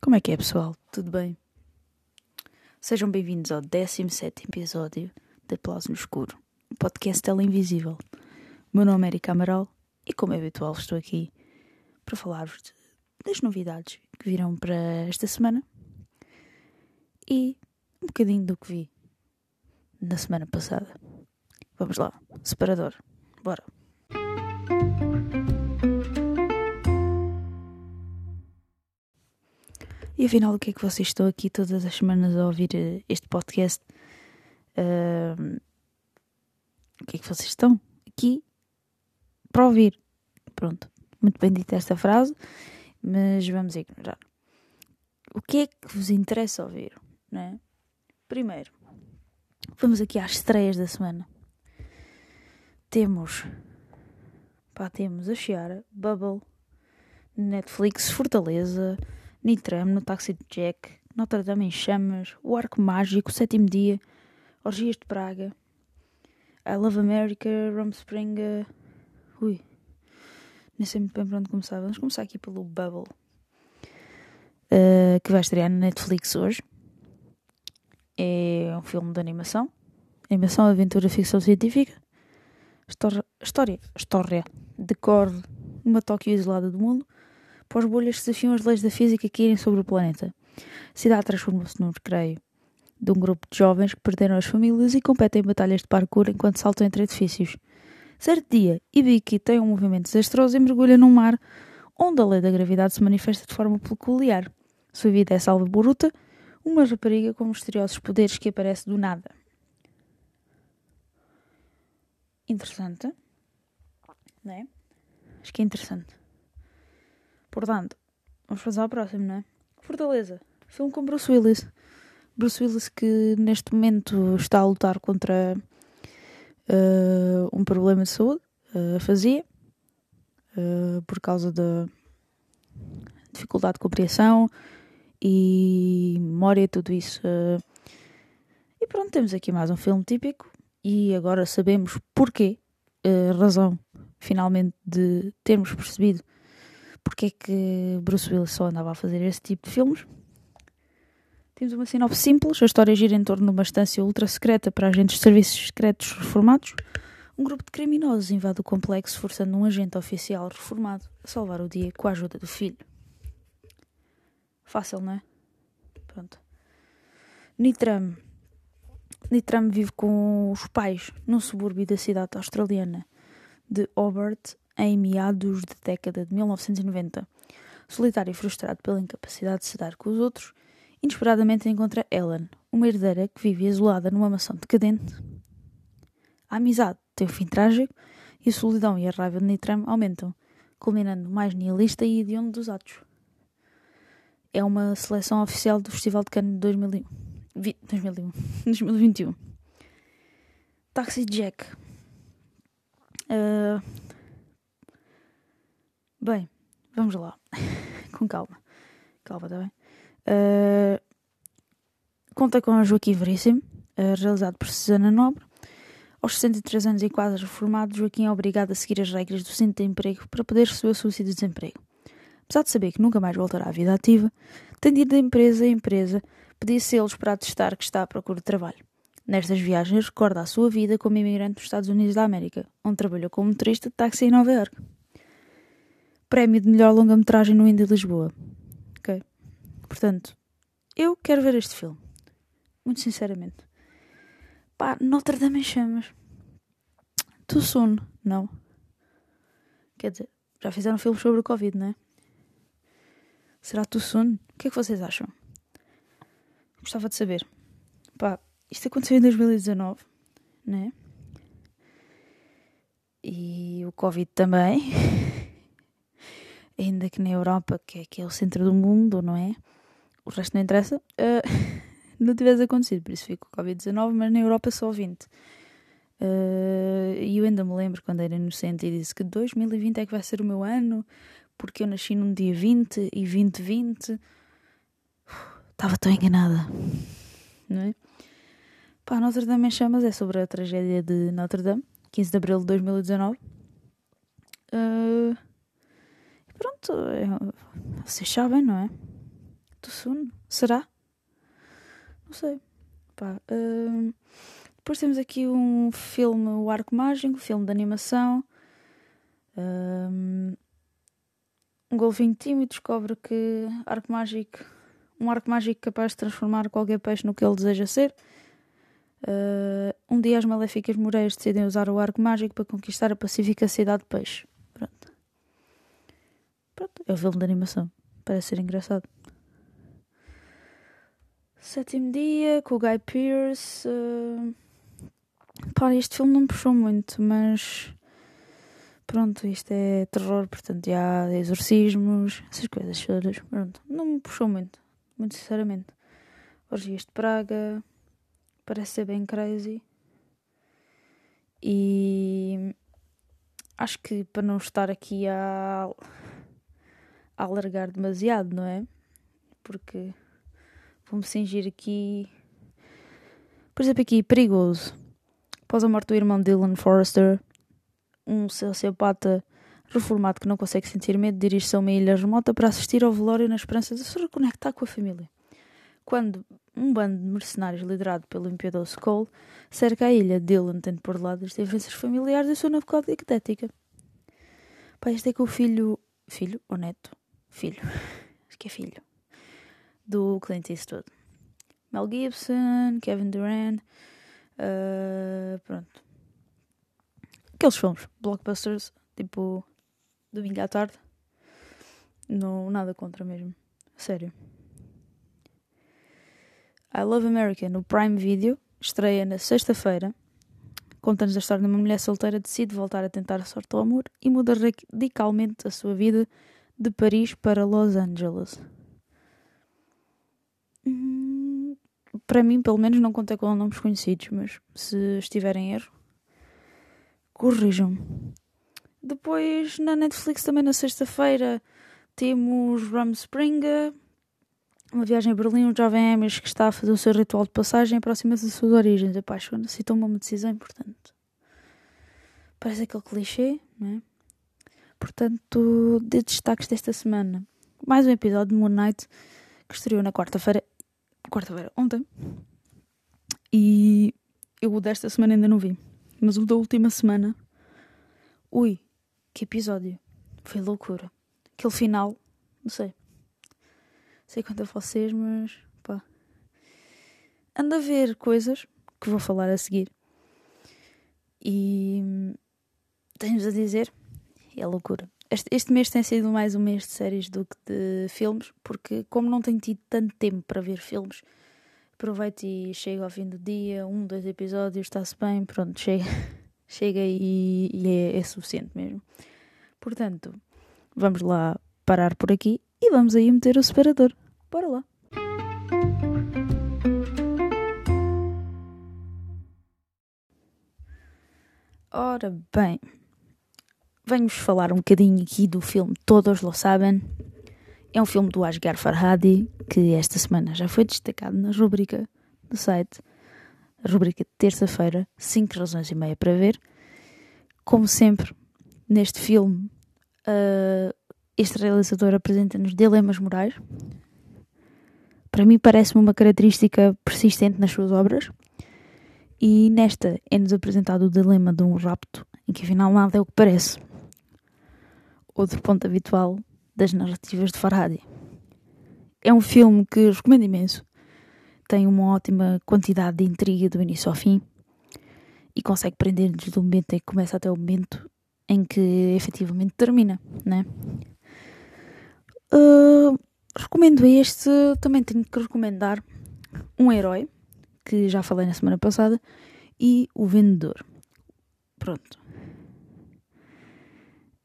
Como é que é, pessoal? Tudo bem? Sejam bem-vindos ao 17 episódio de Aplauso no Escuro, o podcast Tela Invisível. O meu nome é Erika Amaral e, como é habitual, estou aqui para falar-vos de- das novidades que virão para esta semana e um bocadinho do que vi na semana passada. Vamos lá, separador, bora! E afinal, o que é que vocês estão aqui todas as semanas a ouvir eh, este podcast? Ahm, o que é que vocês estão aqui para ouvir? Pronto, muito bem dita esta frase, mas vamos ignorar. O que é que vos interessa ouvir? Não é? Primeiro, vamos aqui às estreias da semana. Temos, pá, temos a Chiara, Bubble, Netflix, Fortaleza, Nitram no Táxi de Jack, Notre Dame em Chamas, O Arco Mágico, Sétimo Dia, Orgias de Praga, I Love America, Rumspring. uh, Ui, nem sei muito bem para onde começar. Vamos começar aqui pelo Bubble, uh, que vai estrear na Netflix hoje. É um filme de animação, animação, aventura, ficção científica. História, história, história decorre numa Tóquio isolada do mundo pós bolhas que desafiam as leis da física que irem sobre o planeta. A cidade transformou-se num recreio de um grupo de jovens que perderam as famílias e competem em batalhas de parkour enquanto saltam entre edifícios. Certo dia, Ibiki tem um movimento desastroso e mergulha num mar onde a lei da gravidade se manifesta de forma peculiar. Sua vida é salva bruta, uma rapariga com misteriosos poderes que aparece do nada. Interessante, não é? Acho que é interessante. Portanto, vamos fazer ao próximo, não é? Fortaleza. Filme com Bruce Willis. Bruce Willis que neste momento está a lutar contra eh, um problema de saúde, uh, fazia, eh, por causa da dificuldade de compreensão e memória, tudo isso. E pronto, temos aqui mais um filme típico e agora sabemos porquê, razão finalmente de termos percebido porque é que Bruce Willis só andava a fazer esse tipo de filmes. Temos uma sinopse simples, a história gira em torno de uma estância ultra secreta para agentes de serviços secretos reformados. Um grupo de criminosos invade o complexo, forçando um agente oficial reformado a salvar o dia com a ajuda do filho. Fácil, não é? Pronto. Nitram. Nitram vive com os pais num subúrbio da cidade australiana de Hobart em meados da década de 1990. Solitário e frustrado pela incapacidade de se dar com os outros, inesperadamente encontra Ellen, uma herdeira que vive isolada numa mansão decadente. A amizade tem um fim trágico e a solidão e a raiva de Nitram aumentam, culminando mais nihilista e hediondo dos atos. É uma seleção oficial do Festival de Cannes de 2001. Vi- 2001. 2021. Taxi Jack. Ah, Bem, vamos lá. com calma. Calma, está bem? Uh, conta com Joaquim Veríssimo, uh, realizado por Susana Nobre. Aos 63 anos e quase reformado, Joaquim é obrigado a seguir as regras do centro de emprego para poder receber o subsídio de desemprego. Apesar de saber que nunca mais voltará à vida ativa, tem de de empresa a empresa pedir selos para atestar que está à procura de trabalho. Nestas viagens, recorda a sua vida como imigrante dos Estados Unidos da América, onde trabalhou como motorista de táxi em Nova Iorque. Prémio de melhor longa-metragem no Indy Lisboa. Portanto, eu quero ver este filme. Muito sinceramente. Pá, Notre Dame em chamas. Too soon, não? Quer dizer, já fizeram filmes sobre o Covid, não é? Será too soon? O que é que vocês acham? Gostava de saber. Pá, isto aconteceu em 2019, né? E o Covid também. Ainda que na Europa, que é, que é o centro do mundo, não é? O resto não interessa. ah, não tivesse acontecido, por isso fica o Covid-19, mas na Europa só 20. Ah, E eu ainda me lembro quando era inocente e disse que 2020 é que vai ser o meu ano, porque eu nasci num dia 20 e 2020. Estava tão enganada. Não é? Pá, Notre Dame em Chamas é sobre a tragédia de Notre Dame, 15 de abril de 2019. Uh, e pronto, é, vocês sabem, não é? Do sono. Será? Não sei. Pá, uh, depois temos aqui um filme, O Arco Mágico, filme de animação. Um, um golfinho tímido descobre que arco mágico, um arco mágico capaz de transformar qualquer peixe no que ele deseja ser. Uh, um dia as maléficas moreias decidem usar o arco mágico para conquistar a pacífica cidade de peixe. Pronto. Pronto, é o filme de animação. Parece ser engraçado. Sétimo dia, com o Guy Pearce. Uh... Pá, este filme não me puxou muito, mas. Pronto, isto é terror, portanto, já há exorcismos, essas coisas todas. Pronto, não me puxou muito, muito sinceramente. Orgias de Praga, parece ser bem crazy. E acho que para não estar aqui a, a alargar demasiado, não é? Porque vou-me cingir aqui. Por exemplo, aqui, perigoso. Após a morte do irmão Dylan Forrester, um sociopata reformado que não consegue sentir medo dirige-se a uma ilha remota para assistir ao velório na esperança de se reconectar com a família. Quando um bando de mercenários liderado pelo imperador Skull cerca a ilha, Dylan pôr de lado as diferenças familiares e sua navegadora ética. Pá, este é que o filho... Filho ou neto? Filho. Acho que é filho. Do Clint Eastwood. Mel Gibson, Kevin Durant... Uh, pronto. Aqueles filmes, blockbusters, tipo Domingo à tarde. Não, nada contra mesmo. Sério. I Love America no Prime Video estreia na sexta-feira. Conta-nos a história de uma mulher solteira decide voltar a tentar a sorte ao amor e muda radicalmente a sua vida de Paris para Los Angeles. Hum, para mim, pelo menos, não contei com nomes conhecidos, mas se estiver em erro, corrijam-me. Depois, na Netflix, também na sexta-feira, temos Rum Springer, uma viagem a Berlim, um jovem Amish que está a fazer o seu ritual de passagem próximas das suas origens. Apaixona-se e toma uma decisão importante. Parece aquele clichê, não é? Portanto, de destaques desta semana, mais um episódio de Moon Knight que estreou na quarta-feira. Quarta-feira, ontem. E eu o desta semana ainda não vi. Mas o da última semana. Ui, que episódio. Foi loucura. Aquele final, não sei. Sei quanto a vocês, mas pá. Anda a ver coisas que vou falar a seguir. E tenho-vos a dizer, é loucura. Este, este, mês tem sido mais um mês de séries do que de filmes, porque como não tenho tido tanto tempo para ver filmes, aproveito e chego ao fim do dia, um, dois episódios, está-se bem, pronto, chega, chega e, e é, é suficiente mesmo. Portanto, vamos lá parar por aqui e vamos aí meter o separador. Bora lá! Ora bem, venho-vos falar um bocadinho aqui do filme Todos Lo Sabem. É um filme do Asghar Farhadi, que esta semana já foi destacado na rubrica do site, a rubrica de terça-feira, 5 razões e meia para ver. Como sempre, neste filme, uh, este realizador apresenta-nos dilemas morais. Para mim parece-me uma característica persistente nas suas obras. E nesta é-nos apresentado o dilema de um rapto, em que afinal nada é o que parece. Outro ponto habitual das narrativas de Farhadi. É um filme que recomendo imenso. Tem uma ótima quantidade de intriga do início ao fim e consegue prender-nos do momento em que começa até o momento em que efetivamente termina, né? Uh, recomendo este, também tenho que recomendar Um Herói, que já falei na semana passada, e O Vendedor. Pronto.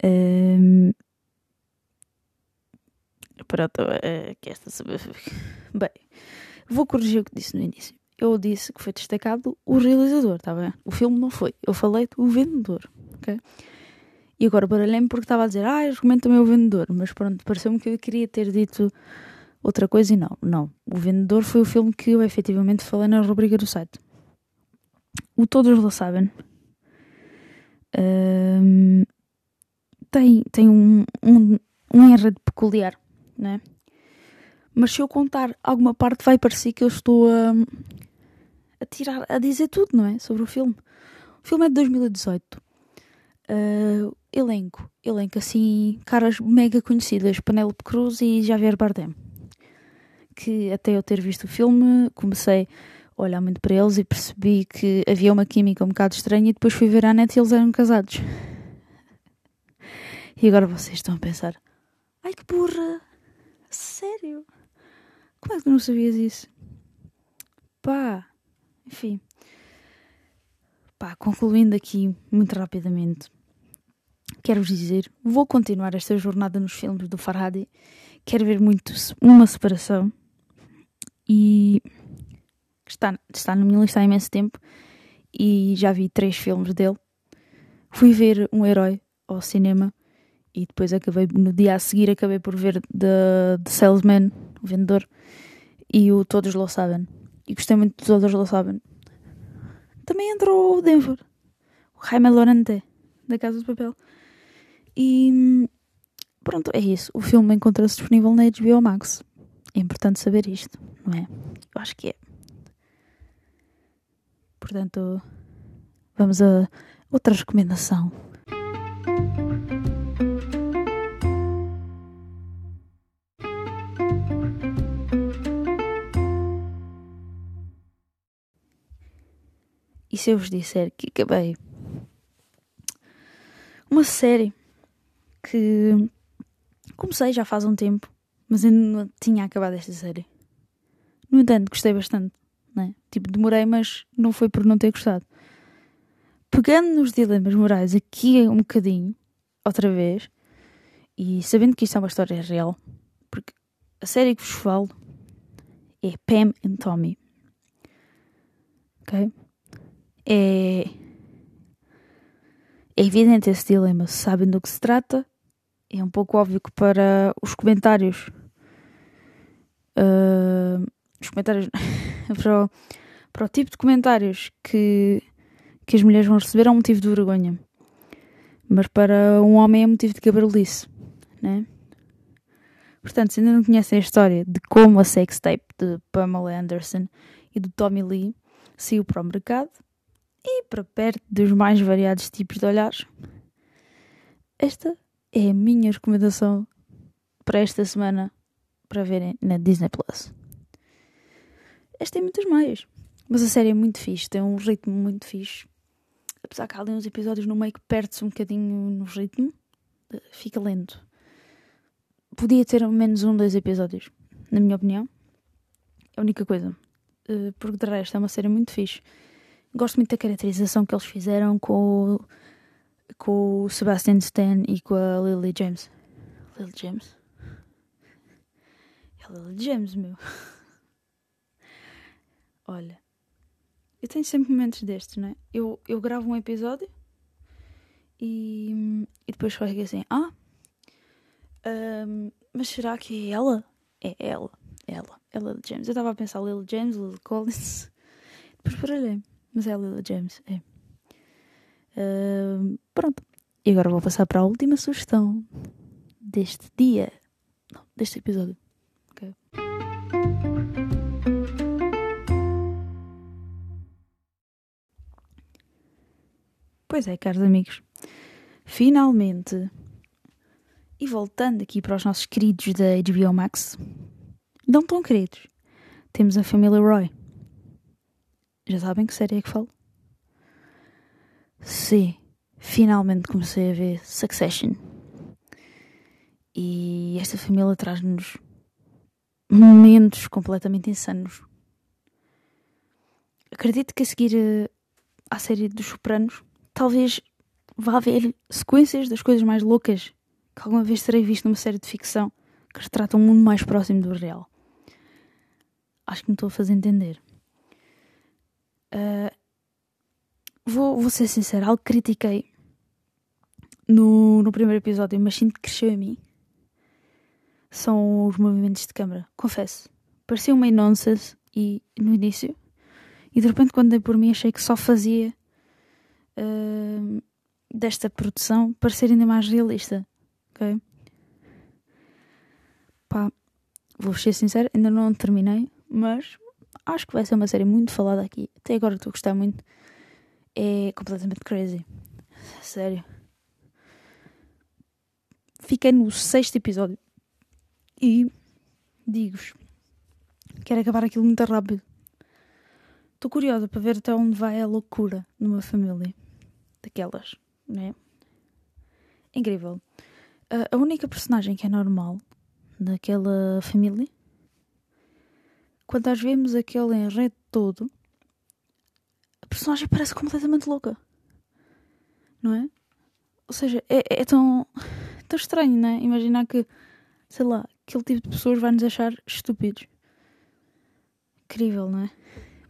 Um, pronto, é que esta Bem, vou corrigir o que disse no início. Eu disse que foi destacado o realizador, tá bem? O filme não foi. Eu falei do vendedor, ok? E agora baralhei-me porque estava a dizer, ah, eu recomendo também o vendedor. Mas pronto, pareceu-me que eu queria ter dito outra coisa e não. Não. O Vendedor foi o filme que eu efetivamente falei na rubrica do site. O Todos Lo Sabem um, tem, tem um, um, um enredo peculiar, né? Mas se eu contar alguma parte, vai parecer que eu estou a, a tirar, a dizer tudo, não é? Sobre o filme. O filme é de 2018. Uh, elenco, elenco assim, caras mega conhecidas, Penélope Cruz e Javier Bardem. Que até eu ter visto o filme, comecei a olhar muito para eles e percebi que havia uma química um bocado estranha e depois fui ver a net e eles eram casados. E agora vocês estão a pensar: ai que burra! Sério? Como é que não sabias isso? Pá, enfim. Pá, concluindo aqui muito rapidamente, quero-vos dizer: vou continuar esta jornada nos filmes do Farhadi. Quero ver muito uma separação e está, está na minha lista há imenso tempo e já vi três filmes dele. Fui ver um herói ao cinema e depois acabei, no dia a seguir, acabei por ver The, The Salesman, o vendedor, e o Todos Lo Sabem. E gostei muito de Todos Lo Sabem. Também entrou o Denver, o Jaime Lorente, da Casa de Papel. E pronto, é isso. O filme encontra-se disponível na HBO Max. É importante saber isto, não é? Eu acho que é. Portanto, vamos a outra recomendação. Se eu vos disser que acabei uma série que comecei já faz um tempo, mas ainda não tinha acabado esta série. No entanto, gostei bastante. Né? Tipo, demorei, mas não foi por não ter gostado. Pegando nos dilemas morais aqui um bocadinho, outra vez, e sabendo que isto é uma história real, porque a série que vos falo é Pam and Tommy. Ok? É, é evidente esse dilema. Sabem do que se trata, é um pouco óbvio que para os comentários. Uh, os comentários. para, o, para o tipo de comentários que, que as mulheres vão receber é um motivo de vergonha. Mas para um homem é motivo de cabrolice, né? Portanto, se ainda não conhecem a história de como a sextape de Pamela Anderson e do Tommy Lee saiu para o mercado, e para perto dos mais variados tipos de olhares. Esta é a minha recomendação para esta semana para verem na Disney Plus. Esta tem muitas mais, mas a série é muito fixe, tem um ritmo muito fixe. Apesar que há ali uns episódios no meio que perde-se um bocadinho no ritmo, fica lento. Podia ter menos um, dois episódios, na minha opinião. É a única coisa. Eh, porque de resto é uma série muito fixe. Gosto muito da caracterização que eles fizeram com, com o Sebastian Stan e com a Lily James. Lily James? É a Lily James, meu. Olha, eu tenho sempre momentos destes, não é? Eu, eu gravo um episódio e, e depois fico assim: Ah, um, mas será que é ela? É ela, ela, é Lily James. Eu estava a pensar Lily James, Lily Collins. Depois parei mas é a Lila James, é. Uh, pronto. E agora vou passar para a última sugestão deste dia. Não, deste episódio. Okay. Pois é, caros amigos. Finalmente, e voltando aqui para os nossos queridos da HBO Max, não tão queridos, temos a família Roy. Já sabem que série é que falo? Sim, finalmente comecei a ver Succession. E esta família traz-nos momentos completamente insanos. Acredito que a seguir eh, à série dos Sopranos, talvez vá haver sequências das coisas mais loucas que alguma vez terei visto numa série de ficção que retrata um mundo mais próximo do real. Acho que me estou a fazer entender. Uh, vou, vou ser sincera, algo que critiquei no, no primeiro episódio, mas sinto que cresceu em mim. são os movimentos de câmara. Confesso. Parecia uma nonsense e, no início. E de repente, quando dei por mim, achei que só fazia uh, desta produção parecer ainda mais realista. Ok? Pá, vou ser sincero, ainda não terminei, mas acho que vai ser uma série muito falada aqui. Até agora estou a gostar muito. É completamente crazy. Sério. Fiquei no sexto episódio e digo-vos, quero acabar aquilo muito rápido. Estou curiosa para ver até onde vai a loucura numa família daquelas, né? Incrível. A, única personagem que é normal daquela família, quando nós vemos aquele enredo todo, a personagem parece completamente louca, não é? Ou seja, é, é tão, tão estranho, né? Imaginar que, sei lá, aquele tipo de pessoas vai nos achar estúpidos. Incrível, não é?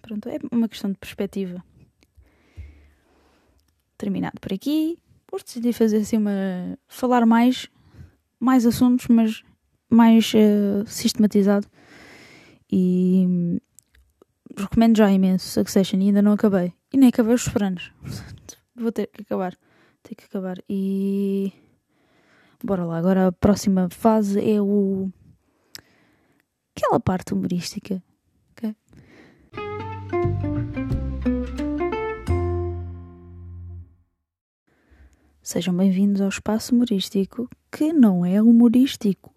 Pronto, é uma questão de perspectiva. Terminado por aqui. Hoje decidi fazer assim uma. falar mais. mais assuntos, mas mais uh, sistematizado. E. Recomendo já imenso Succession e ainda não acabei. E nem acabei os Sopranos. Vou ter que acabar. Ter que acabar. E. Bora lá. Agora a próxima fase é o. aquela parte humorística Sejam bem-vindos ao espaço humorístico que não é humorístico.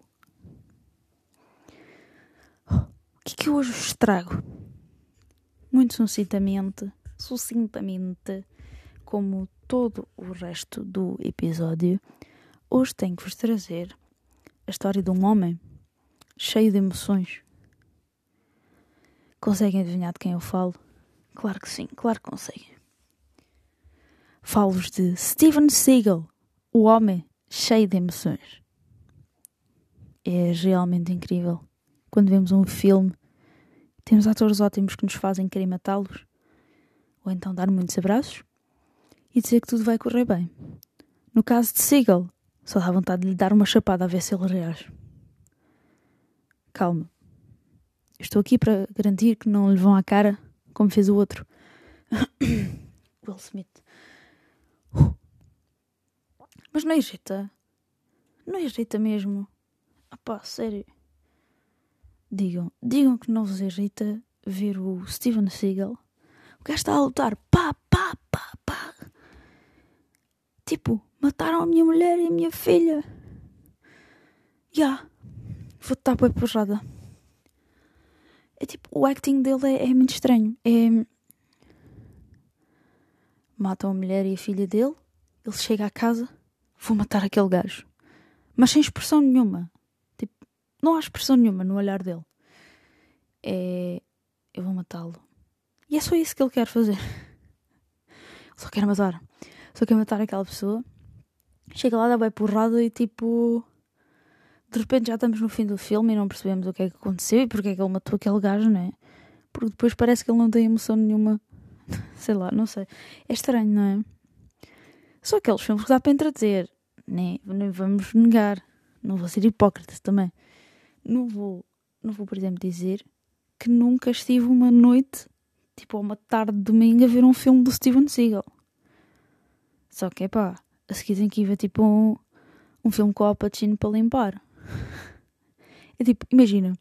Oh, o que é que eu hoje vos trago? Muito sucintamente, sucintamente, como todo o resto do episódio, hoje tenho que vos trazer a história de um homem cheio de emoções. Conseguem adivinhar de quem eu falo? Claro que sim, claro que conseguem. Falo-vos de Steven Seagal, o homem cheio de emoções. É realmente incrível. Quando vemos um filme, temos atores ótimos que nos fazem querer matá-los, ou então dar muitos abraços e dizer que tudo vai correr bem. No caso de Seagal, só dá vontade de lhe dar uma chapada a ver se ele reage. Calma. Estou aqui para garantir que não lhe vão à cara como fez o outro. Will Smith. Mas não irrita. Não irrita mesmo. Ah pá, sério. Digam, digam que não vos irrita ver o Steven Seagal. O gajo está a lutar. Pá, pá, pá, pá. Tipo, mataram a minha mulher e a minha filha. Já. Yeah. Vou estar bem porrada. É tipo, o acting dele é, é muito estranho. É. Matam a mulher e a filha dele. Ele chega à casa vou matar aquele gajo. Mas sem expressão nenhuma. Não há expressão nenhuma no olhar dele. É. Eu vou matá-lo. E é só isso que ele quer fazer. Ele só quer matar. Só quer matar aquela pessoa. Chega lá, dá bem porrada e tipo. De repente já estamos no fim do filme e não percebemos o que é que aconteceu e porque é que ele matou aquele gajo, não é? Porque depois parece que ele não tem emoção nenhuma. sei lá, não sei. É estranho, não é? Só aqueles filmes que dá para entreter nem, nem vamos negar. Não vou ser hipócrita também. Não vou, não vou, por exemplo, dizer que nunca estive uma noite, tipo, uma tarde de domingo, a ver um filme do Steven Seagal. Só que é pá, a seguir tem que ir ver tipo um, um filme com o Al Pacino para limpar. É tipo, imagina,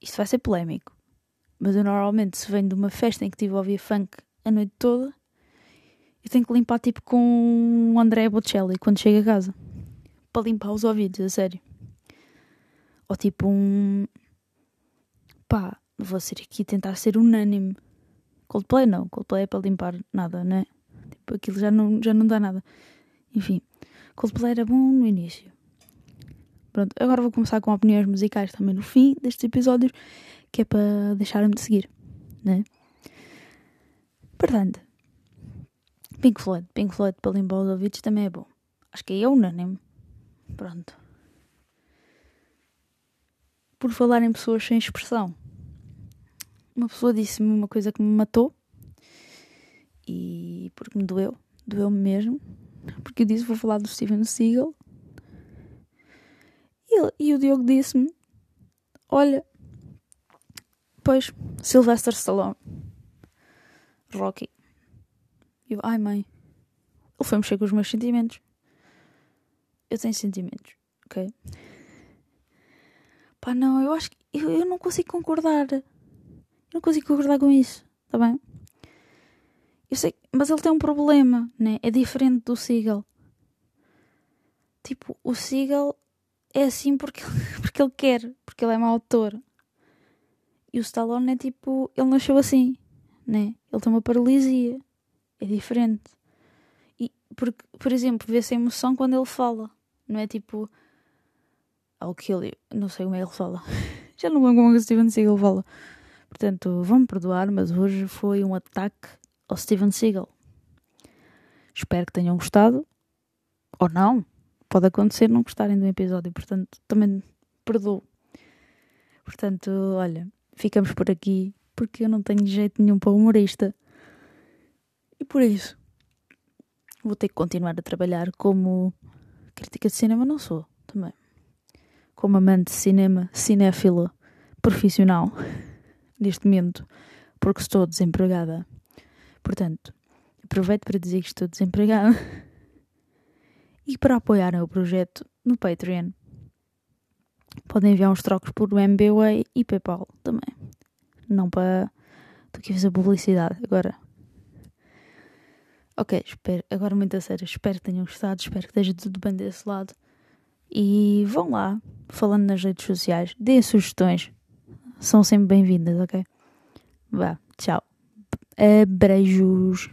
isto vai ser polémico, mas eu normalmente se venho de uma festa em que tive a ouvir funk a noite toda, eu tenho que limpar tipo com o André Bocelli quando chego a casa. Para limpar os ouvidos, a sério. Ou tipo um. Pá, vou ser aqui tentar ser unânime. Coldplay não, Coldplay é para limpar nada, né? Tipo, aquilo já não, já não dá nada. Enfim, Coldplay era bom no início. Pronto, agora vou começar com opiniões musicais também no fim destes episódios, que é para deixarem-me de seguir, né? Portanto, Pink Floyd. Pink Floyd para limpar os ouvidos também é bom. Acho que é unânime. Pronto. Por falar em pessoas sem expressão. Uma pessoa disse-me uma coisa que me matou. E porque me doeu. Doeu-me mesmo. Porque eu disse vou falar do Steven Seagal. E, ele, e o Diogo disse-me: Olha, pois, Sylvester Stallone, Rocky. Eu, ai mãe, ele foi mexer com os meus sentimentos. Eu tenho sentimentos, ok? Pá, não, eu acho que eu, eu não consigo concordar. Eu não consigo concordar com isso, tá bem? Eu sei, mas ele tem um problema, né? É diferente do Seagal. Tipo, o Seagal é assim porque, porque ele quer, porque ele é mau autor. E o Stallone é tipo, ele nasceu assim, né? Ele tem uma paralisia. É diferente. E, porque, por exemplo, vê-se a emoção quando ele fala. Não é tipo. I'll kill you. Não sei como é que ele fala. Já não lembro como é que o Steven Seagal fala. Portanto, vão-me perdoar, mas hoje foi um ataque ao Steven Seagal. Espero que tenham gostado. Ou não. Pode acontecer não gostarem do episódio. Portanto, também perdoo. Portanto, olha, ficamos por aqui. Porque eu não tenho jeito nenhum para humorista. E por isso, vou ter que continuar a trabalhar como crítica de cinema. Não sou, também. Como amante de cinema, cinéfila, profissional, neste momento, porque estou desempregada. Portanto, aproveito para dizer que estou desempregada e para apoiarem o projeto no Patreon. Podem enviar uns trocos por MBWay e PayPal também. Não para. Estou aqui a fazer publicidade agora. Ok, espero, agora muito a sério. Espero que tenham gostado. Espero que esteja tudo bem desse lado. E vão lá, falando nas redes sociais. Deem sugestões. São sempre bem-vindas, ok? Vá, tchau. Beijos.